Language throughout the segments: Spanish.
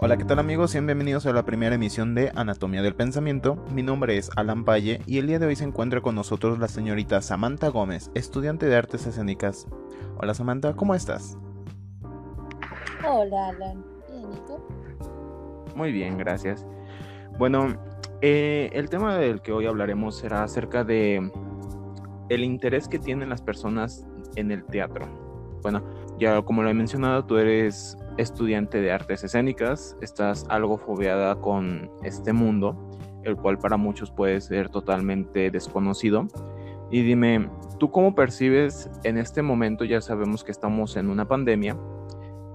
Hola, ¿qué tal amigos? Sean bienvenidos a la primera emisión de Anatomía del Pensamiento. Mi nombre es Alan Valle y el día de hoy se encuentra con nosotros la señorita Samantha Gómez, estudiante de artes escénicas. Hola Samantha, ¿cómo estás? Hola Alan, bien, ¿y tú? Muy bien, gracias. Bueno, eh, el tema del que hoy hablaremos será acerca de el interés que tienen las personas en el teatro. Bueno, ya como lo he mencionado, tú eres estudiante de artes escénicas, estás algo fobeada con este mundo, el cual para muchos puede ser totalmente desconocido. Y dime, ¿tú cómo percibes en este momento? Ya sabemos que estamos en una pandemia,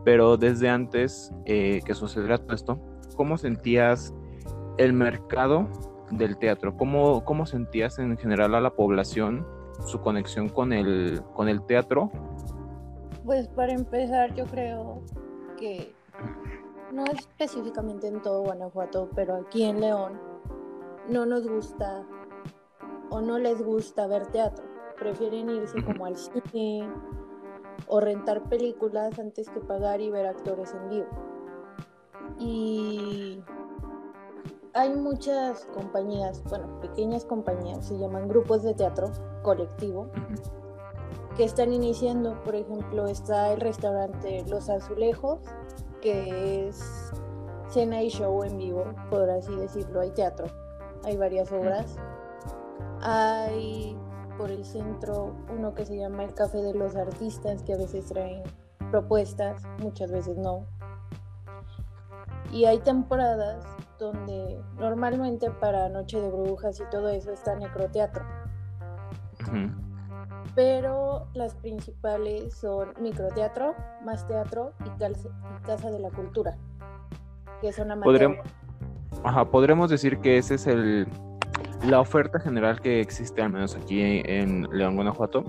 pero desde antes eh, que sucediera todo esto, ¿cómo sentías el mercado del teatro? ¿Cómo, ¿Cómo sentías en general a la población su conexión con el, con el teatro? Pues para empezar, yo creo que no específicamente en todo Guanajuato, pero aquí en León no nos gusta o no les gusta ver teatro. Prefieren irse como al cine o rentar películas antes que pagar y ver actores en vivo. Y hay muchas compañías, bueno, pequeñas compañías, se llaman grupos de teatro colectivo, que están iniciando. Por ejemplo, está el restaurante Los Azulejos, que es cena y show en vivo, por así decirlo. Hay teatro, hay varias obras. Hay por el centro uno que se llama el Café de los Artistas, que a veces traen propuestas, muchas veces no. Y hay temporadas donde normalmente para Noche de Brujas y todo eso está necroteatro pero las principales son microteatro, más teatro y, casa de la cultura, que son Podremos, ajá, podremos decir que ese es el la oferta general que existe al menos aquí en León, Guanajuato.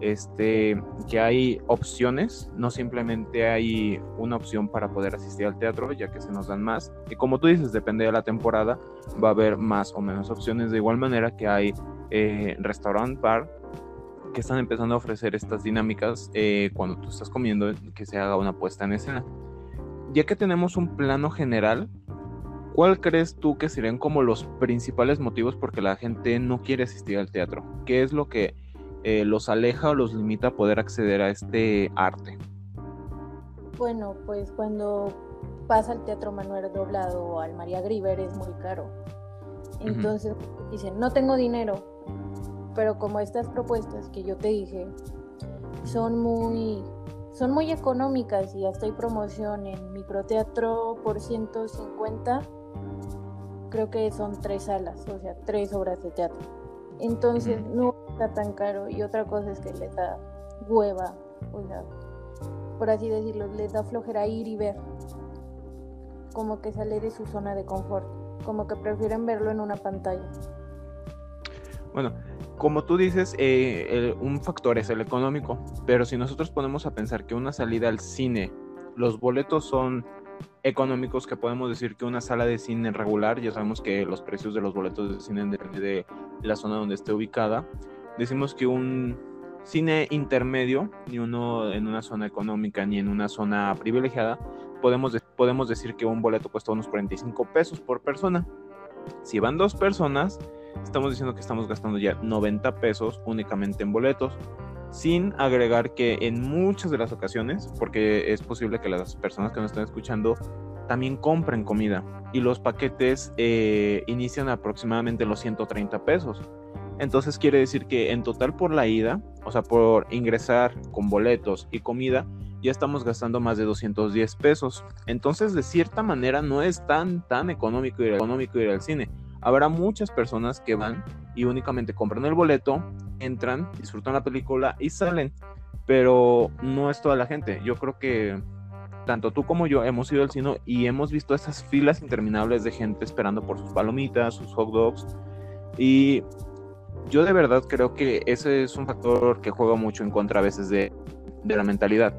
Este, que hay opciones, no simplemente hay una opción para poder asistir al teatro, ya que se nos dan más. Y como tú dices, depende de la temporada, va a haber más o menos opciones. De igual manera que hay eh, restaurant, bar, que están empezando a ofrecer estas dinámicas eh, cuando tú estás comiendo, que se haga una puesta en escena. Ya que tenemos un plano general, ¿cuál crees tú que serían como los principales motivos por que la gente no quiere asistir al teatro? ¿Qué es lo que eh, los aleja o los limita a poder acceder a este arte? Bueno, pues cuando pasa al Teatro Manuel Doblado o al María Griver es muy caro. Entonces dicen, no tengo dinero, pero como estas propuestas que yo te dije son muy son muy económicas y hasta hay promoción en microteatro por 150 creo que son tres salas o sea tres obras de teatro. Entonces no está tan caro y otra cosa es que le da hueva o sea por así decirlo les da flojera ir y ver. Como que sale de su zona de confort como que prefieren verlo en una pantalla. Bueno, como tú dices, eh, un factor es el económico, pero si nosotros ponemos a pensar que una salida al cine, los boletos son económicos, que podemos decir que una sala de cine regular, ya sabemos que los precios de los boletos de cine dependen de la zona donde esté ubicada, decimos que un cine intermedio, ni uno en una zona económica ni en una zona privilegiada, podemos, podemos decir que un boleto cuesta unos 45 pesos por persona. Si van dos personas, estamos diciendo que estamos gastando ya 90 pesos únicamente en boletos, sin agregar que en muchas de las ocasiones, porque es posible que las personas que nos están escuchando también compren comida y los paquetes eh, inician aproximadamente los 130 pesos. Entonces quiere decir que en total por la ida, o sea, por ingresar con boletos y comida, ya estamos gastando más de 210 pesos. Entonces, de cierta manera, no es tan, tan económico ir, económico ir al cine. Habrá muchas personas que van y únicamente compran el boleto, entran, disfrutan la película y salen. Pero no es toda la gente. Yo creo que tanto tú como yo hemos ido al cine y hemos visto esas filas interminables de gente esperando por sus palomitas, sus hot dogs. Y yo de verdad creo que ese es un factor que juega mucho en contra a veces de, la mentalidad.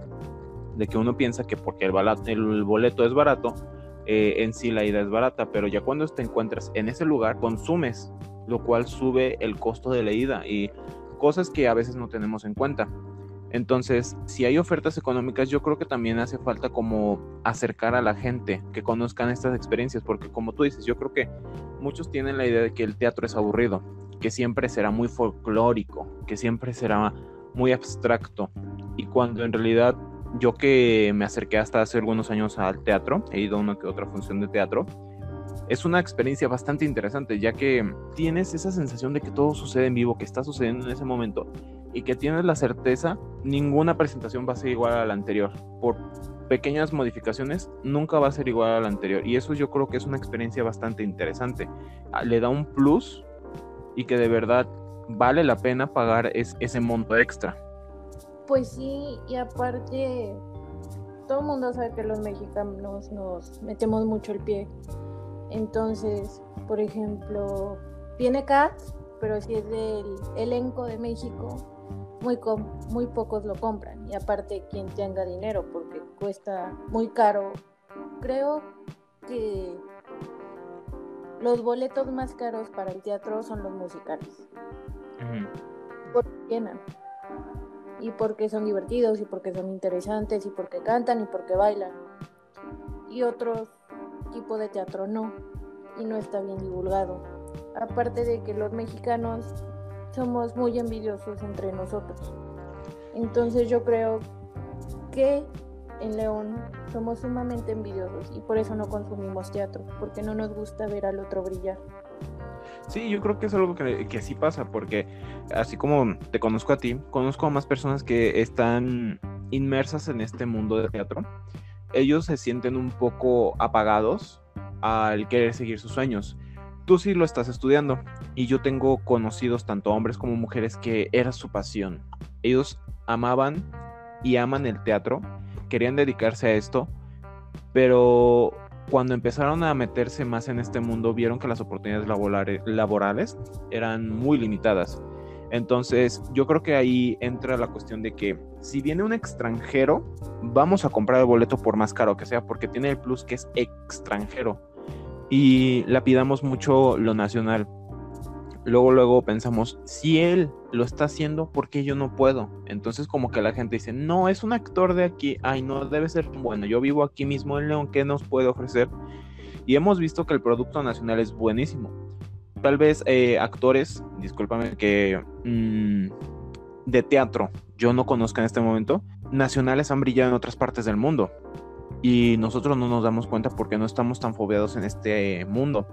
De que uno piensa que porque el, boleto es barato, eh, en sí la ida es barata, pero ya cuando te encuentras en ese lugar, consumes, lo cual sube el costo de la ida y cosas que a veces no tenemos en cuenta. Entonces, si hay ofertas económicas, yo creo que también hace falta como acercar a la gente que conozcan estas experiencias, porque como tú dices, yo creo que muchos tienen la idea de que el teatro es aburrido, que siempre será muy folclórico, que siempre será muy abstracto, y cuando en realidad yo que me acerqué hasta hace algunos años al teatro, he ido a una que otra función de teatro, es una experiencia bastante interesante, ya que tienes esa sensación de que todo sucede en vivo, que está sucediendo en ese momento, y que tienes la certeza, ninguna presentación va a ser igual a la anterior. Por pequeñas modificaciones, nunca va a ser igual a la anterior. Y eso yo creo que es una experiencia bastante interesante. Ah, le da un plus y que de verdad vale la pena pagar ese monto extra. Pues sí, y aparte, todo el mundo sabe que los mexicanos nos metemos mucho el pie. Entonces, por ejemplo, viene Cats, pero si es del elenco de México, muy, muy pocos lo compran. Y aparte, quien tenga dinero, porque cuesta muy caro. Creo que los boletos más caros para el teatro son los musicales. Porque llenan. Y porque son divertidos, y porque son interesantes, y porque cantan, y porque bailan. Y otros tipos de teatro no. Y no está bien divulgado. Aparte de que los mexicanos somos muy envidiosos entre nosotros. Entonces yo creo que en León somos sumamente envidiosos y por eso no consumimos teatro, porque no nos gusta ver al otro brillar. Sí, yo creo que es algo que, que sí pasa, porque así como te conozco a ti, conozco a más personas que están inmersas en este mundo de teatro. Ellos se sienten un poco apagados al querer seguir sus sueños tú sí lo estás estudiando y yo tengo conocidos tanto hombres como mujeres que era su pasión. Ellos amaban y aman el teatro, querían dedicarse a esto, pero cuando empezaron a meterse más en este mundo vieron que las oportunidades laborales eran muy limitadas. Entonces yo creo que ahí entra la cuestión de que si viene un extranjero, vamos a comprar el boleto por más caro que sea, porque tiene el plus que es extranjero y la pidamos mucho lo nacional. Luego, luego pensamos, si él lo está haciendo, ¿por qué yo no puedo? Entonces como que la gente dice, no, es un actor de aquí, ay, no, debe ser bueno, yo vivo aquí mismo en León, ¿qué nos puede ofrecer? Y hemos visto que el producto nacional es buenísimo. Tal vez eh, actores, discúlpame, que mm, de teatro yo no conozca en este momento, nacionales han brillado en otras partes del mundo y nosotros no nos damos cuenta porque no estamos tan fobiados en este mundo.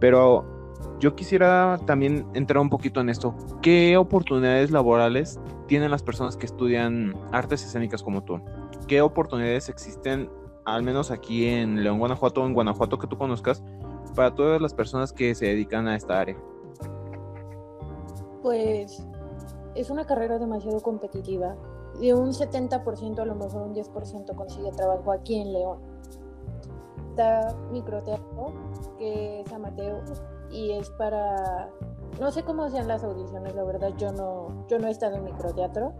Pero yo quisiera también entrar un poquito en esto. ¿Qué oportunidades laborales tienen las personas que estudian artes escénicas como tú? ¿Qué oportunidades existen, al menos aquí en León, Guanajuato, en Guanajuato que tú conozcas, para todas las personas que se dedican a esta área? Pues es una carrera demasiado competitiva de un 70% a lo mejor un 10% consigue trabajo aquí en León. Está microteatro, que es amateur y es para no sé cómo sean las audiciones, la verdad yo no yo no he estado en microteatro.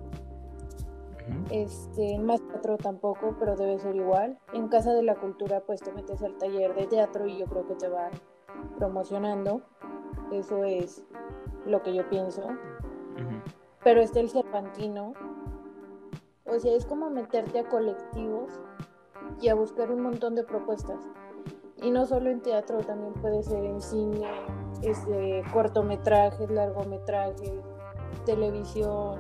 Este, en más teatro tampoco, pero debe ser igual. En Casa de la Cultura pues te metes al taller de teatro y yo creo que te van promocionando. Eso es lo que yo pienso. Pero está el Cervantino, o sea, es como meterte a colectivos y a buscar un montón de propuestas. Y no solo en teatro, también puede ser en cine, este, cortometrajes, largometrajes, televisión,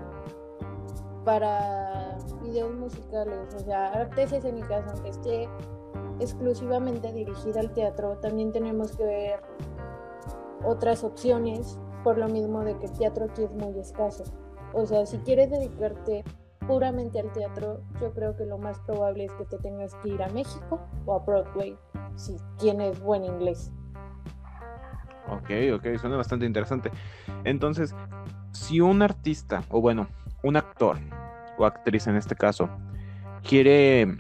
para videos musicales, o sea, artes escénicas, aunque esté exclusivamente dirigida al teatro, también tenemos que ver otras opciones, por lo mismo de que el teatro aquí es muy escaso. O sea, si quieres dedicarte puramente al teatro, yo creo que lo más probable es que te tengas que ir a México o a Broadway si tienes buen inglés. Ok, ok, suena bastante interesante. Entonces, si un artista, o bueno, un actor o actriz en este caso, quiere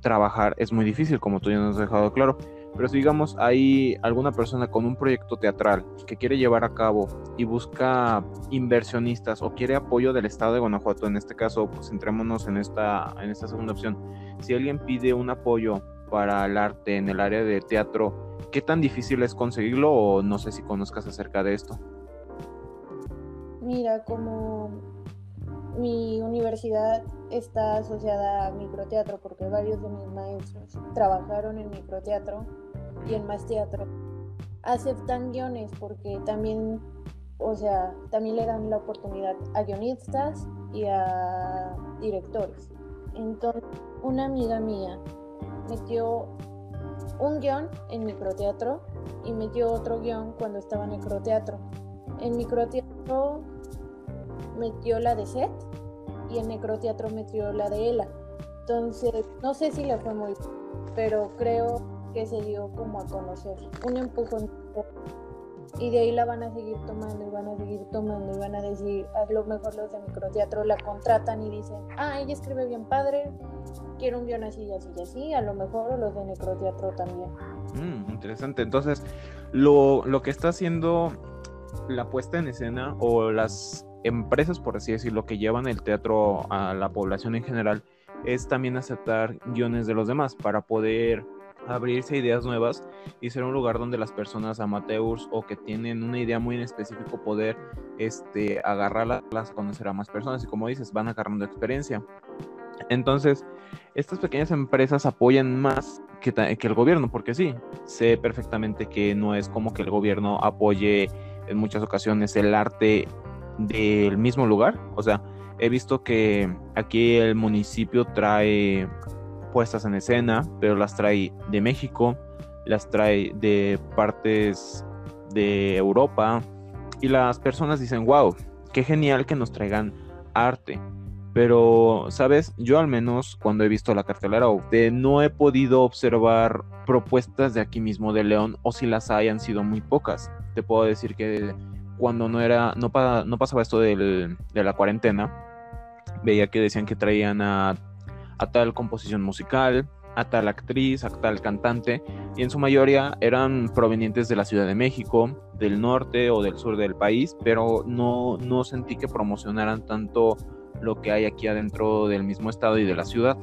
trabajar, es muy difícil, como tú ya nos has dejado claro. Pero si digamos hay alguna persona con un proyecto teatral que quiere llevar a cabo y busca inversionistas o quiere apoyo del Estado de Guanajuato, en este caso, pues centrémonos en esta, en esta segunda opción. Si alguien pide un apoyo para el arte en el área de teatro, ¿qué tan difícil es conseguirlo o no sé si conozcas acerca de esto? Mira, como mi universidad está asociada a microteatro porque varios de mis maestros trabajaron en microteatro y en más teatro. Aceptan guiones porque también, o sea, también le dan la oportunidad a guionistas y a directores. Entonces, una amiga mía metió un guion en microteatro y metió otro guion cuando estaba en microteatro. En microteatro metió la de Seth y en necroteatro metió la de Ela. Entonces, no sé si le fue muy, pero creo que se dio como a conocer un empujón y de ahí la van a seguir tomando y van a seguir tomando y van a decir, a lo mejor los de microteatro la contratan y dicen, ah, ella escribe bien padre, quiero un guion así y así y así, a lo mejor los de necroteatro también. Mm, interesante, entonces lo, lo que está haciendo la puesta en escena o las empresas, por así decirlo, que llevan el teatro a la población en general, es también aceptar guiones de los demás para poder abrirse ideas nuevas y ser un lugar donde las personas amateurs o que tienen una idea muy en específico poder este, agarrarlas, conocer a más personas y como dices, van agarrando experiencia. Entonces, estas pequeñas empresas apoyan más que, que, el gobierno, porque sí, sé perfectamente que no es como que el gobierno apoye en muchas ocasiones el arte del mismo lugar. O sea, he visto que aquí el municipio trae puestas en escena, pero las trae de México, las trae de partes de Europa y las personas dicen, wow, qué genial que nos traigan arte. Pero, ¿sabes? Yo al menos cuando he visto la cartelera no he podido observar propuestas de aquí mismo de León o si las hayan sido muy pocas. Te puedo decir que cuando no era, no, no pasaba esto de la cuarentena, veía que decían que traían a a tal composición musical, a tal actriz, a tal cantante, y en su mayoría eran provenientes de la Ciudad de México, del norte o del sur del país, pero no, no sentí que promocionaran tanto lo que hay aquí adentro del mismo estado y de la ciudad.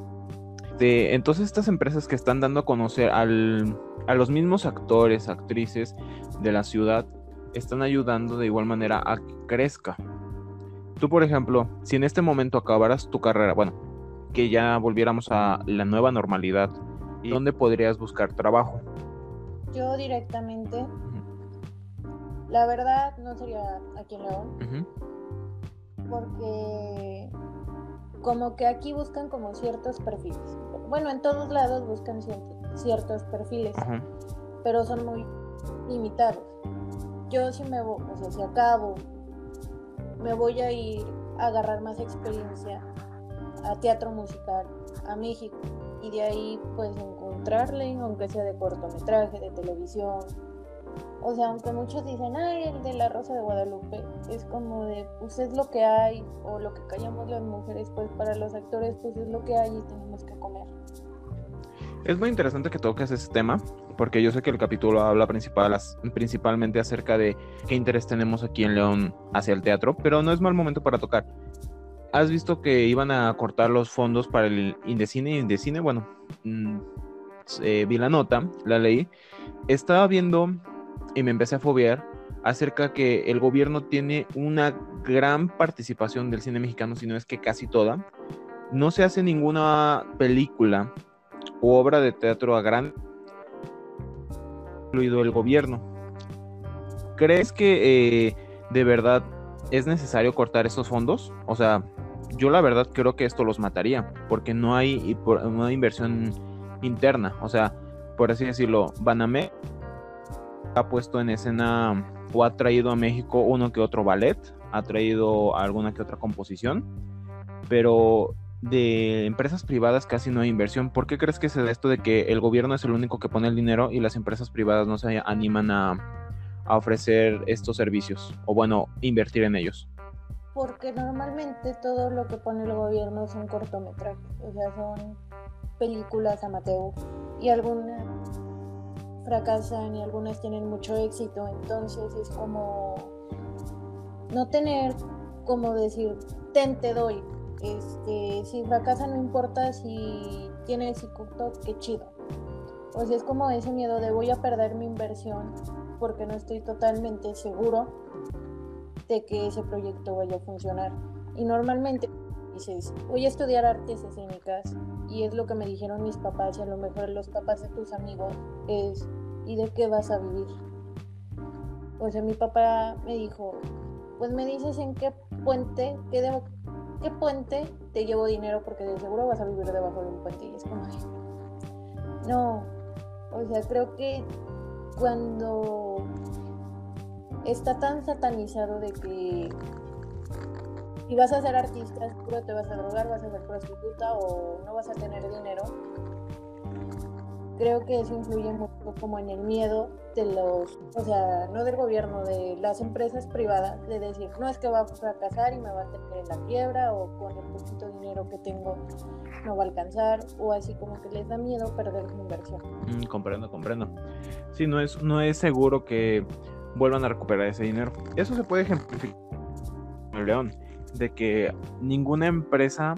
De, entonces estas empresas que están dando a conocer al, a los mismos actores, actrices de la ciudad, están ayudando de igual manera a que crezca. Tú, por ejemplo, si en este momento acabaras tu carrera, bueno, que ya volviéramos a la nueva normalidad, ¿dónde podrías buscar trabajo? Yo directamente, la verdad no sería aquí en León, porque como que aquí buscan como ciertos perfiles. Bueno, en todos lados buscan ciertos perfiles, pero son muy limitados. Yo si me voy, o sea, si acabo, me voy a ir a agarrar más experiencia a teatro musical a México y de ahí pues encontrarle, aunque sea de cortometraje, de televisión. O sea, aunque muchos dicen, ay, el de la Rosa de Guadalupe, es como de, pues es lo que hay, o lo que callamos las mujeres, pues para los actores, pues es lo que hay y tenemos que comer. Es muy interesante que toques ese tema, porque yo sé que el capítulo habla principal, principalmente acerca de qué interés tenemos aquí en León hacia el teatro, pero no es mal momento para tocar has visto que iban a cortar los fondos para el Indecine. Indecine, bueno, mm, eh, vi la nota, la leí. Estaba viendo y me empecé a fobiar acerca que el gobierno tiene una gran participación del cine mexicano, si no es que casi toda. No se hace ninguna película o obra de teatro a gran incluido el gobierno. ¿Crees que eh, de verdad es necesario cortar esos fondos? O sea, yo la verdad creo que esto los mataría, porque no hay una inversión interna. O sea, por así decirlo, Baname ha puesto en escena o ha traído a México uno que otro ballet, ha traído alguna que otra composición, pero de empresas privadas casi no hay inversión. ¿Por qué crees que se da esto de que el gobierno es el único que pone el dinero y las empresas privadas no se animan a, a ofrecer estos servicios o bueno, invertir en ellos? Porque normalmente todo lo que pone el gobierno son cortometrajes, o sea, son películas amateur y algunas fracasan y algunas tienen mucho éxito, entonces es como no tener como decir, ten, te doy. Este, si fracasa no importa si tiene éxito, qué chido. O sea, es como ese miedo de voy a perder mi inversión porque no estoy totalmente seguro de que ese proyecto vaya a funcionar. Y normalmente dices, voy a estudiar artes escénicas y es lo que me dijeron mis papás y a lo mejor los papás de tus amigos, es, ¿y de qué vas a vivir? O sea, mi papá me dijo, pues me dices en qué puente, qué, de, qué puente te llevo dinero porque de seguro vas a vivir debajo de un puente y es como, no, o sea, creo que cuando está tan satanizado de que si vas a ser artista, seguro te vas a drogar, vas a ser prostituta o no vas a tener dinero. Creo que eso influye mucho como en el miedo de los, o sea, no del gobierno, de las empresas privadas, de decir, no es que va a fracasar y me va a tener en la quiebra o con el poquito dinero que tengo no va a alcanzar o así como que les da miedo perder su inversión. Mm, comprendo, comprendo. Sí, no es, no es seguro que vuelvan a recuperar ese dinero. Eso se puede ejemplificar en León, de que ninguna empresa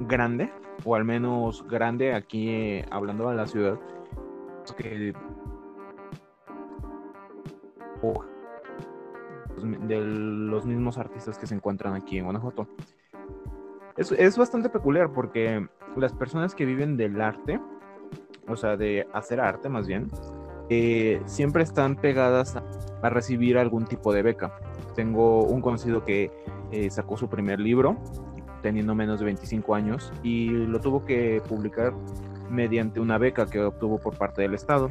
grande, o al menos grande aquí eh, hablando de la ciudad, que de los mismos artistas que se encuentran aquí en Guanajuato. Es, es bastante peculiar porque las personas que viven del arte, o sea, de hacer arte más bien, eh, siempre están pegadas a, recibir algún tipo de beca. Tengo un conocido que eh, sacó su primer libro teniendo menos de 25 años y lo tuvo que publicar mediante una beca que obtuvo por parte del Estado.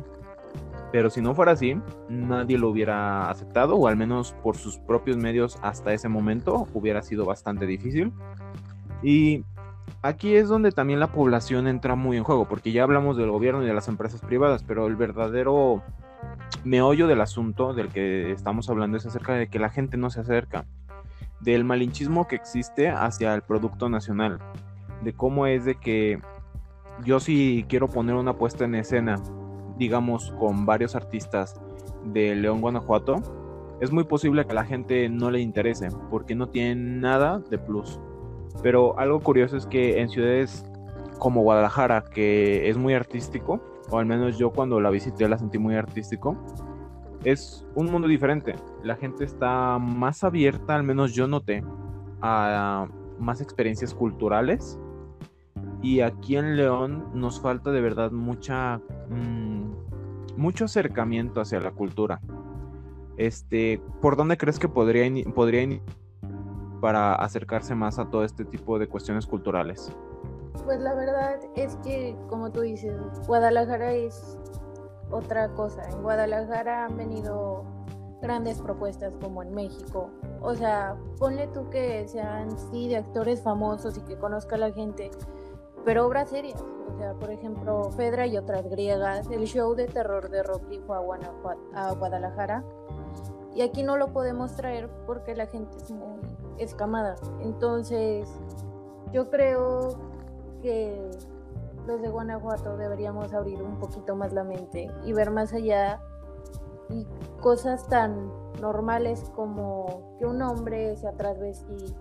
Pero si no fuera así, nadie lo hubiera aceptado, o al menos por sus propios medios hasta ese momento hubiera sido bastante difícil. Y aquí es donde también la población entra muy en juego, porque ya hablamos del gobierno y de las empresas privadas, pero el verdadero meollo del asunto del que estamos hablando es acerca de que la gente no se acerca, del malinchismo que existe hacia el producto nacional, de cómo es de que yo si quiero poner una puesta en escena, digamos, con varios artistas de León, Guanajuato, es muy posible que a la gente no le interese, porque no tiene nada de plus. Pero algo curioso es que en ciudades como Guadalajara, que es muy artístico, o al menos yo cuando la visité la sentí muy artístico, es un mundo diferente. La gente está más abierta, al menos yo noté, a más experiencias culturales. Y aquí en León nos falta de verdad mucha mm, mucho acercamiento hacia la cultura. Este, ¿por dónde crees que podría podría para acercarse más a todo este tipo de cuestiones culturales? Pues la verdad es que, como tú dices, Guadalajara es otra cosa. En Guadalajara han venido grandes propuestas como en México. O sea, ponle tú que sean sí de actores famosos y que conozca a la gente, pero obras serias. O sea, por ejemplo, Fedra y otras griegas, el show de terror de Rocky fue a, a Guadalajara. Y aquí no lo podemos traer porque la gente es muy escamada. Entonces, yo creo que los de Guanajuato deberíamos abrir un poquito más la mente y ver más allá y cosas tan normales como que un hombre sea transvesti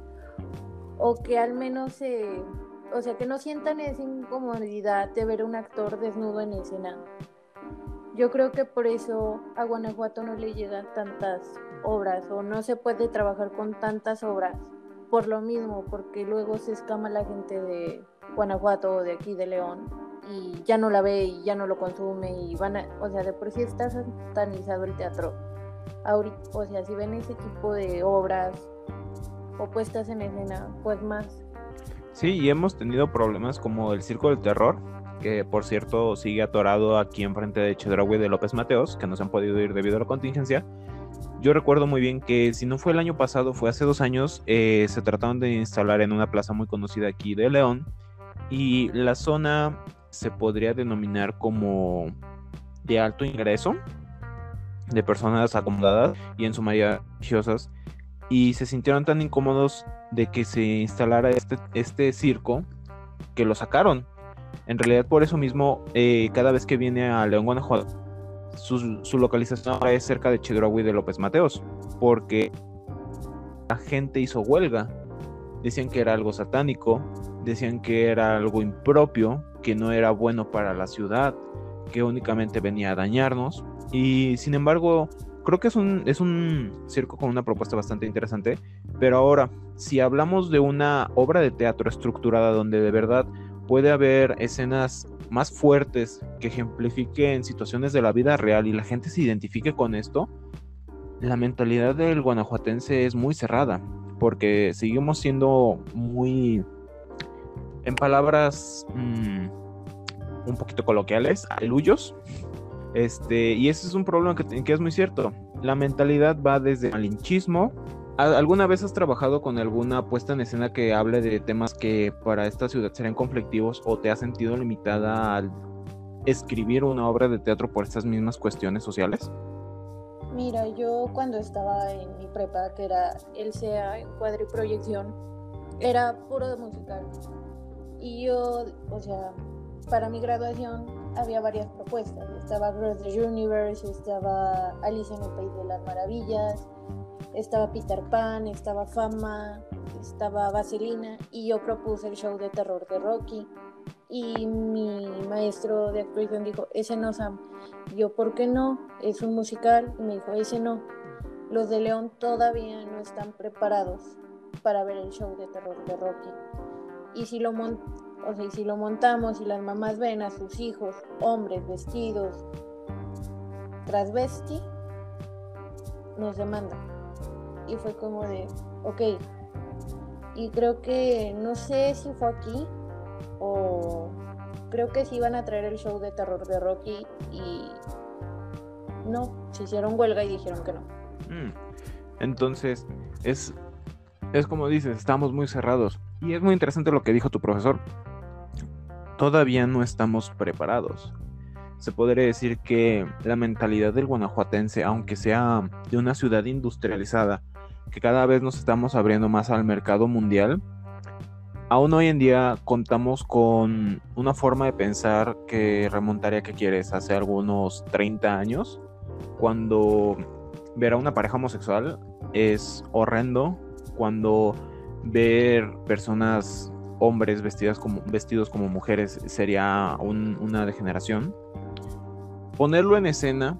o que al menos se, o sea, que no sientan esa incomodidad de ver a un actor desnudo en escena. Yo creo que por eso a Guanajuato no le llegan tantas obras o no se puede trabajar con tantas obras por lo mismo, porque luego se escama la gente de Guanajuato o de aquí de León y ya no la ve y ya no lo consume y van a, o sea, de por sí está satanizado el teatro. o sea, si ven ese tipo de obras o puestas en escena, pues más. Sí, y hemos tenido problemas como el Circo del Terror, que por cierto sigue atorado aquí enfrente de Chedraui de López Mateos, que no se han podido ir debido a la contingencia. Yo recuerdo muy bien que si no fue el año pasado, fue hace dos años, eh, se trataron de instalar en una plaza muy conocida aquí de León y la zona se podría denominar como de alto ingreso, de personas acomodadas y en su mayoría religiosas, y se sintieron tan incómodos de que se instalara este, este circo que lo sacaron. En realidad por eso mismo, eh, cada vez que viene a León, Guanajuato, su, localización es cerca de Chedraui de López Mateos, porque la gente hizo huelga. Decían que era algo satánico, decían que era algo impropio, que no era bueno para la ciudad, que únicamente venía a dañarnos. Y sin embargo, creo que es un, es un circo con una propuesta bastante interesante, pero ahora si hablamos de una obra de teatro estructurada donde de verdad puede haber escenas más fuertes que ejemplifiquen situaciones de la vida real y la gente se identifique con esto, la mentalidad del guanajuatense es muy cerrada, porque seguimos siendo muy, en palabras mm, un poquito coloquiales, aluyos. Este, y ese es un problema que, que es muy cierto. La mentalidad va desde malinchismo, ¿Alguna vez has trabajado con alguna puesta en escena que hable de temas que para esta ciudad serían conflictivos o te has sentido limitada al escribir una obra de teatro por estas mismas cuestiones sociales? Mira, yo cuando estaba en mi prepa, que era el CEA en cuadro y proyección, era puro de musical. Y yo, o sea, para mi graduación había varias propuestas. Estaba Girls the Universe, estaba Alice en el País de las Maravillas, estaba Peter Pan, estaba Fama, estaba Vaselina y yo propuse el show de terror de Rocky. Y mi maestro de actuación dijo, ese no Sam, yo ¿por qué no? Es un musical y me dijo, ese no, los de León todavía no están preparados para ver el show de terror de Rocky y si lo, o sea, si lo montamos y las mamás ven a sus hijos, hombres vestidos, transvesti, nos demandan y fue como de, ok. Y creo que, no sé si fue aquí o creo que sí iban a traer el show de terror de Rocky y no, se hicieron huelga y dijeron que no. Mm. Entonces, es, es como dices, estamos muy cerrados. Y es muy interesante lo que dijo tu profesor. Todavía no estamos preparados. Se podría decir que la mentalidad del guanajuatense, aunque sea de una ciudad industrializada, que cada vez nos estamos abriendo más al mercado mundial, aún hoy en día contamos con una forma de pensar que remontaría que quieres hace algunos 30 años, cuando ver a una pareja homosexual es horrendo, cuando ver personas, hombres vestidas como, vestidos como mujeres sería una degeneración. Ponerlo en escena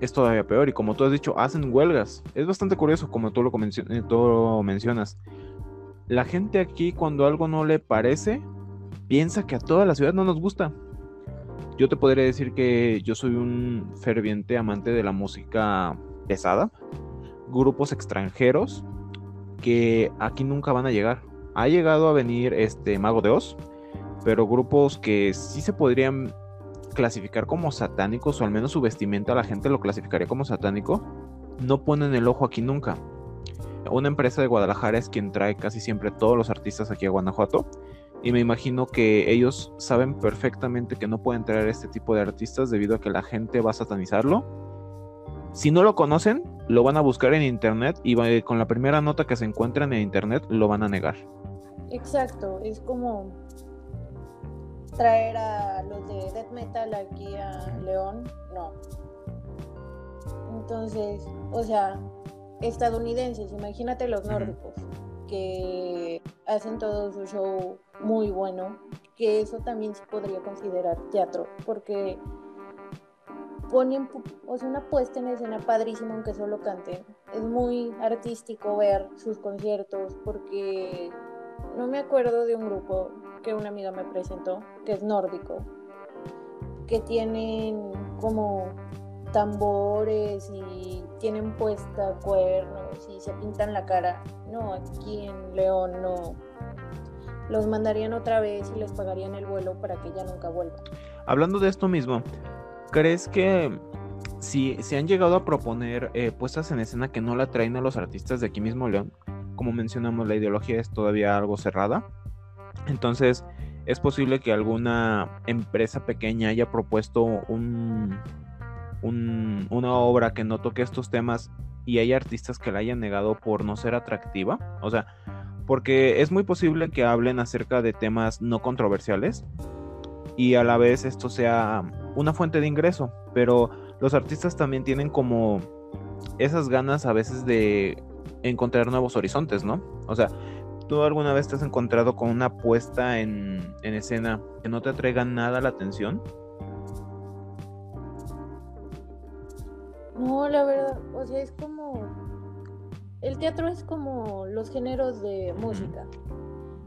es todavía peor. Y como tú has dicho, hacen huelgas. Es bastante curioso, como tú lo, eh, tú mencionas. La gente aquí, cuando algo no le parece, piensa que a toda la ciudad no nos gusta. Yo te podría decir que yo soy un ferviente amante de la música pesada. Grupos extranjeros que aquí nunca van a llegar. Ha llegado a venir este Mago de Oz, pero grupos que sí se podrían clasificar como satánicos, o al menos su vestimenta la gente lo clasificaría como satánico, no ponen el ojo aquí nunca. Una empresa de Guadalajara es quien trae casi siempre todos los artistas aquí a Guanajuato. Y me imagino que ellos saben perfectamente que no pueden traer este tipo de artistas debido a que la gente va a satanizarlo. Si no lo conocen, lo van a buscar en internet y con la primera nota que se encuentren en internet lo van a negar. Exacto, es como traer a los de death metal aquí a León, no. Entonces, o sea, estadounidenses, imagínate los nórdicos, que hacen todo su show muy bueno, que eso también se podría considerar teatro, porque ponen o sea, una puesta en escena padrísima aunque solo canten. Es muy artístico ver sus conciertos porque no me acuerdo de un grupo que una amiga me presentó, que es nórdico, que tienen como tambores y tienen puesta cuernos y se pintan la cara. No, aquí en León no. Los mandarían otra vez y les pagarían el vuelo para que ya nunca vuelvan. Hablando de esto mismo, ¿crees que si se han llegado a proponer eh, puestas en escena que no la traen a los artistas de aquí mismo León, como mencionamos, la ideología es todavía algo cerrada. Entonces, es posible que alguna empresa pequeña haya propuesto un, una obra que no toque estos temas y hay artistas que la hayan negado por no ser atractiva. O sea, porque es muy posible que hablen acerca de temas no controversiales y a la vez esto sea una fuente de ingreso, pero los artistas también tienen como esas ganas a veces de encontrar nuevos horizontes, ¿no? O sea, ¿Tú alguna vez te has encontrado con una puesta en, escena que no te atraiga nada la atención? No, la verdad, o sea, es como el teatro es como los géneros de música.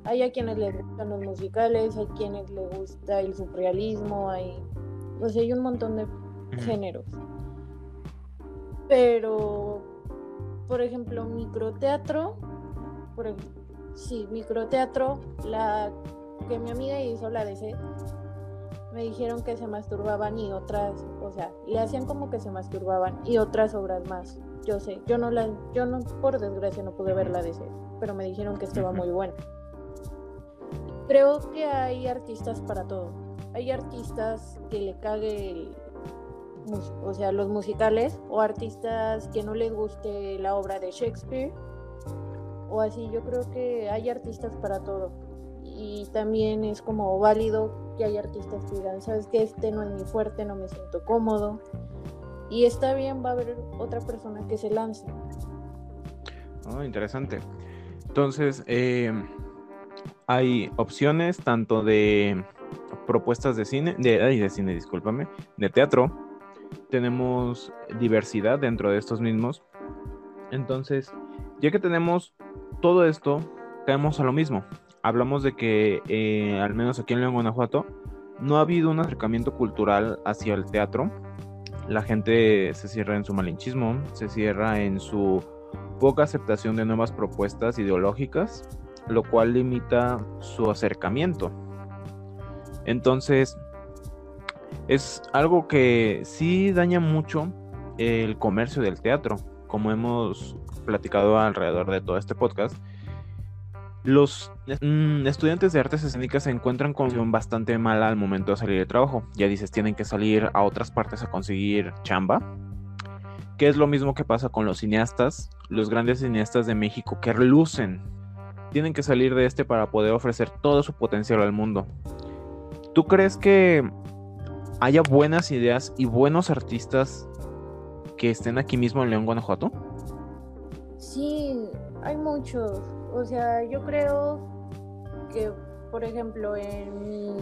Hay a quienes les gustan los musicales, hay quienes les gusta el surrealismo, hay, o sea, hay un montón de géneros. Pero, por ejemplo, microteatro, por ejemplo, sí, microteatro, la que mi amiga hizo, la DC, me dijeron que se masturbaban y otras, o sea, le hacían como que se masturbaban y otras obras más. Yo sé, yo no la, yo no, por desgracia no pude ver la DC, pero me dijeron que estaba muy buena. Creo que hay artistas para todo. Hay artistas que le cague el, o sea, los musicales, o artistas que no les guste la obra de Shakespeare, o así. Yo creo que hay artistas para todo. Y también es como válido que hay artistas que digan, sabes que este no es mi fuerte, no me siento cómodo. Y está bien, va a haber otra persona que se lance. Oh, interesante. Entonces, eh, hay opciones tanto de propuestas de cine, de, de cine, discúlpame, de teatro. Tenemos diversidad dentro de estos mismos. Entonces, ya que tenemos todo esto, caemos a lo mismo. Hablamos de que, eh, al menos aquí en León, Guanajuato, no ha habido un acercamiento cultural hacia el teatro. La gente se cierra en su malinchismo, se cierra en su poca aceptación de nuevas propuestas ideológicas lo cual limita su acercamiento. Entonces, es algo que sí daña mucho el comercio del teatro, como hemos platicado alrededor de todo este podcast. Los mm, estudiantes de artes escénicas se encuentran con bastante mala al momento de salir de trabajo. Ya dices, tienen que salir a otras partes a conseguir chamba. Que es lo mismo que pasa con los cineastas, los grandes cineastas de México que relucen tienen que salir de este para poder ofrecer todo su potencial al mundo. ¿Tú crees que haya buenas ideas y buenos artistas que estén aquí mismo en León, Guanajuato? Sí, hay muchos. O sea, yo creo que, por ejemplo, en mi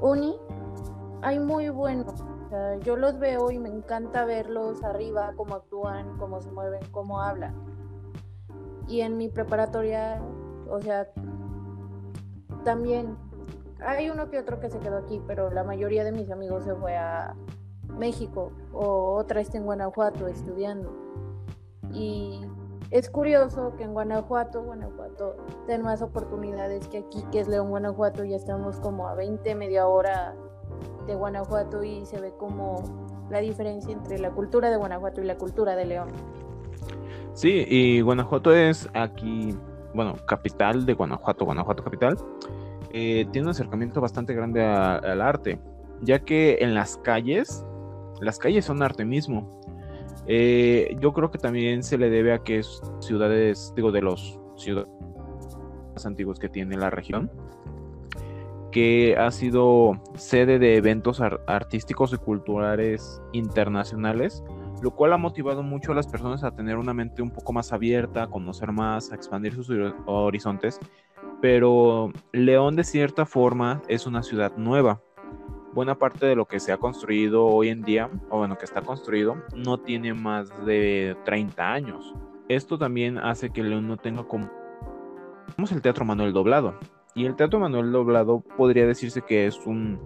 uni hay muy buenos. yo los veo y me encanta verlos arriba, cómo actúan, cómo se mueven, cómo hablan y en mi preparatoria, o sea, también hay uno que otro que se quedó aquí, pero la mayoría de mis amigos se fue a México o otra está en Guanajuato estudiando. Y es curioso que en Guanajuato, Guanajuato, den más oportunidades que aquí, que es León, Guanajuato. Ya estamos como a 20, media hora de Guanajuato y se ve como la diferencia entre la cultura de Guanajuato y la cultura de León. Sí, y Guanajuato es aquí, bueno, capital de Guanajuato, Guanajuato capital. Eh, tiene un acercamiento bastante grande al arte, ya que en las calles, las calles son arte mismo. Eh, yo creo que también se le debe a que es ciudades, digo, de los ciudades más antiguos que tiene la región, que ha sido sede de eventos artísticos y culturales internacionales lo cual ha motivado mucho a las personas a tener una mente un poco más abierta, a conocer más, a expandir sus horizontes. Pero León de cierta forma es una ciudad nueva. Buena parte de lo que se ha construido hoy en día, o bueno, que está construido, no tiene más de 30 años. Esto también hace que León no tenga como... Tenemos el Teatro Manuel Doblado. Y el Teatro Manuel Doblado podría decirse que es un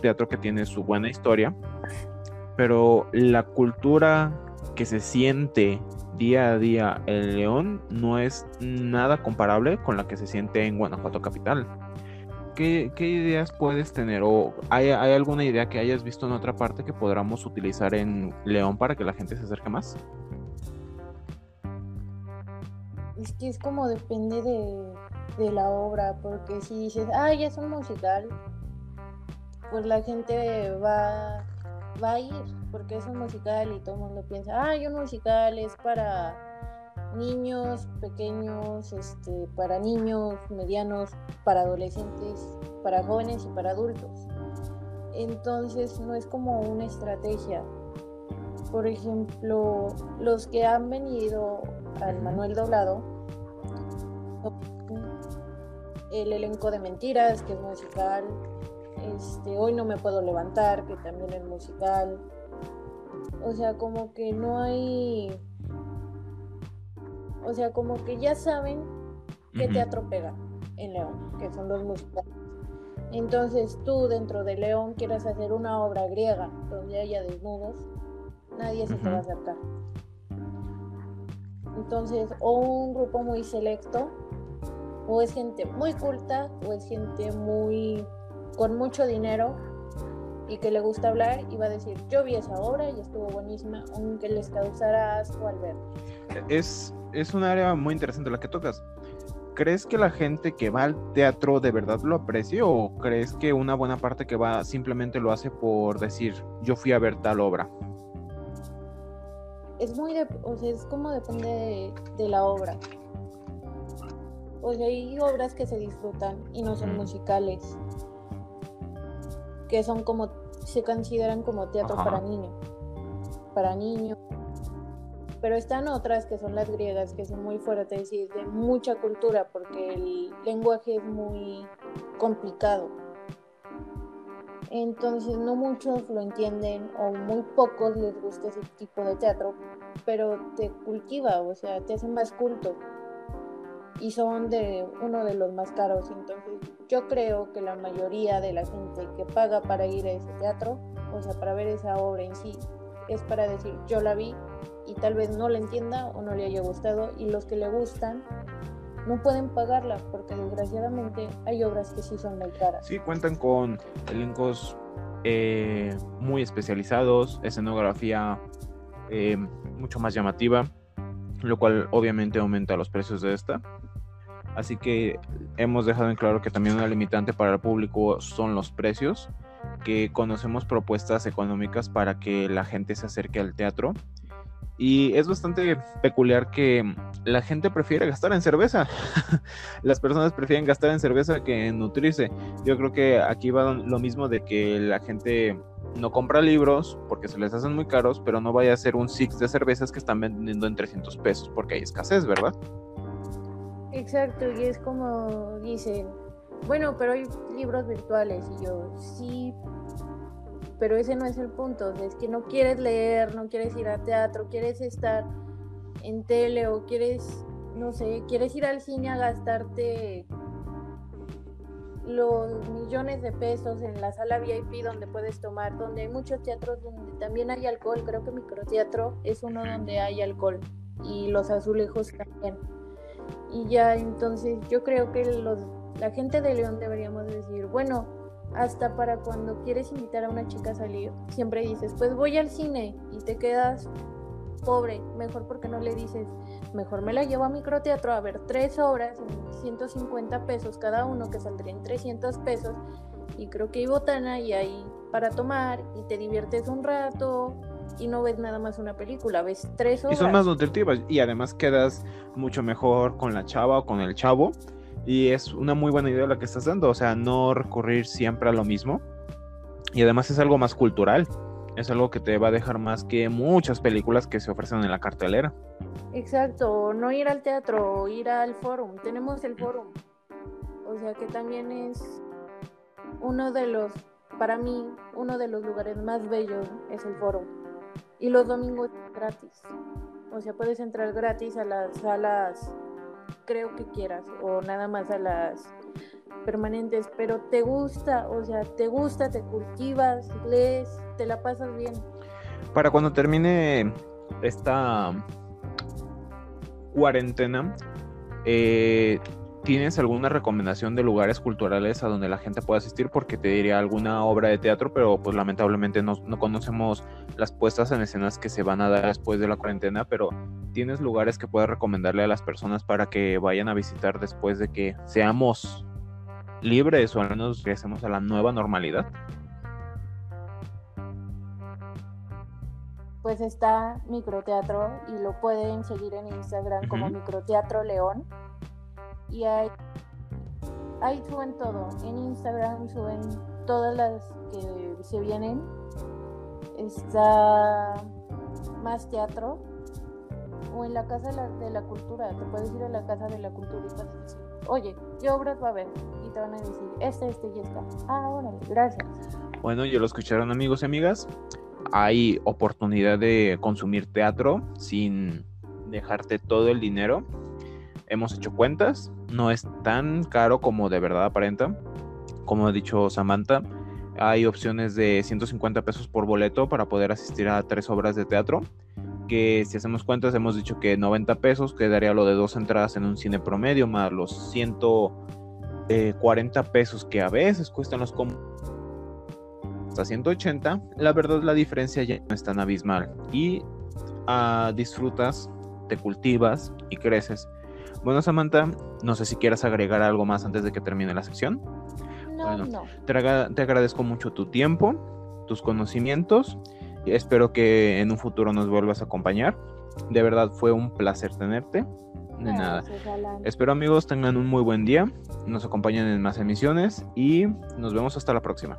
teatro que tiene su buena historia, pero la cultura que se siente día a día en León no es nada comparable con la que se siente en Guanajuato Capital. ¿Qué, ideas puedes tener? ¿O hay, alguna idea que hayas visto en otra parte que podamos utilizar en León para que la gente se acerque más? Es que es como depende de, de la obra, porque si dices, ay, es un musical, pues la gente va va a ir, porque es un musical y todo el mundo piensa, ah, un musical es para niños pequeños, este, para niños medianos, para adolescentes, para jóvenes y para adultos. Entonces no es como una estrategia. Por ejemplo, los que han venido al Manuel Doblado, el elenco de mentiras, que es musical, este, hoy no me puedo levantar, que también es musical. O sea, como que no hay, O sea, como que ya saben qué teatro pega en León, que son los musicales. Entonces tú dentro de León quieras hacer una obra griega donde haya desnudos, nadie se te va a acercar. Entonces, o un grupo muy selecto, o es gente muy culta, o es gente muy con mucho dinero y que le gusta hablar y va a decir, yo vi esa obra y estuvo buenísima, aunque les causara asco al ver. Es, es un área muy interesante la que tocas. ¿Crees que la gente que va al teatro de verdad lo aprecia o crees que una buena parte que va simplemente lo hace por decir, yo fui a ver tal obra? Es muy, o sea, es como depende de, la obra. O sea, hay obras que se disfrutan y no son musicales, que son como, se consideran como teatro para niños, para niños pero están otras que son las griegas, que son muy fuertes y de mucha cultura, porque el lenguaje es muy complicado. Entonces no muchos lo entienden o muy pocos les gusta ese tipo de teatro, pero te cultiva, o sea, te hacen más culto y son de uno de los más caros. Entonces yo creo que la mayoría de la gente que paga para ir a ese teatro, o sea, para ver esa obra en sí, es para decir yo la vi y tal vez no la entienda o no le haya gustado y los que le gustan no pueden pagarla porque desgraciadamente hay obras que sí son muy caras. Sí, cuentan con elencos eh, muy especializados, escenografía eh, mucho más llamativa, lo cual obviamente aumenta los precios de esta. Así que hemos dejado en claro que también una limitante para el público son los precios, que conocemos propuestas económicas para que la gente se acerque al teatro y es bastante peculiar que la gente prefiere gastar en cerveza. Las personas prefieren gastar en cerveza que en nutrirse. Yo creo que aquí va lo mismo de que la gente no compra libros porque se les hacen muy caros, pero no vaya a ser un six de cervezas que están vendiendo en 300 pesos porque hay escasez, ¿verdad? Exacto, y es como dicen, bueno, pero hay libros virtuales y yo sí, pero ese no es el punto, es que no quieres leer, no quieres ir a teatro, quieres estar en tele o quieres, no sé, quieres ir al cine a gastarte los millones de pesos en la sala VIP donde puedes tomar, donde hay muchos teatros donde también hay alcohol, creo que microteatro es uno donde hay alcohol y los azulejos también. Y ya entonces yo creo que los, la gente de León deberíamos decir, bueno, hasta para cuando quieres invitar a una chica a salir, siempre dices, pues voy al cine y te quedas pobre, mejor porque no le dices, mejor me la llevo a microteatro a ver tres horas, 150 pesos cada uno, que saldrían 300 pesos, y creo que hay botana y hay para tomar, y te diviertes un rato, y no ves nada más una película, ves tres horas. Y son más nutritivas, y además quedas mucho mejor con la chava o con el chavo, y es una muy buena idea la que estás dando, o sea, no recurrir siempre a lo mismo. Y además es algo más cultural, es algo que te va a dejar más que muchas películas que se ofrecen en la cartelera. Exacto, no ir al teatro, ir al forum. Tenemos el forum. O sea que también es uno de los, para mí, uno de los lugares más bellos es el forum. Y los domingos gratis. O sea, puedes entrar gratis a las salas creo que quieras o nada más a las permanentes, pero te gusta, o sea, te gusta, te cultivas, lees, te la pasas bien. Para cuando termine esta cuarentena, eh, ¿Tienes alguna recomendación de lugares culturales a donde la gente pueda asistir? Porque te diría alguna obra de teatro, pero pues lamentablemente no, conocemos las puestas en escenas que se van a dar después de la cuarentena, pero ¿tienes lugares que puedas recomendarle a las personas para que vayan a visitar después de que seamos libres o al menos regresemos a la nueva normalidad? Pues está Microteatro y lo pueden seguir en Instagram como Microteatro León y ahí, ahí suben todo. En Instagram suben todas las que se vienen. Está más teatro o en la Casa de la, Cultura. Te puedes ir a la Casa de la Cultura y puedes decir, oye, ¿qué obras va a haber? Y te van a decir, este, este y esta. Ah, órale, gracias. Bueno, ya lo escucharon amigos y amigas. Hay oportunidad de consumir teatro sin dejarte todo el dinero. Hemos hecho cuentas, no es tan caro como de verdad aparenta. Como ha dicho Samantha, hay opciones de 150 pesos por boleto para poder asistir a tres obras de teatro. Que si hacemos cuentas, hemos dicho que 90 pesos quedaría lo de dos entradas en un cine promedio, más los 140 pesos que a veces cuestan los hasta 180. La verdad, la diferencia ya no es tan abismal y ah, disfrutas, te cultivas y creces. Bueno, Samantha, no sé si quieras agregar algo más antes de que termine la sección. No, Te, agradezco mucho tu tiempo, tus conocimientos. Espero que en un futuro nos vuelvas a acompañar. De verdad fue un placer tenerte. De nada. Espero amigos tengan un muy buen día. Nos acompañen en más emisiones y nos vemos hasta la próxima.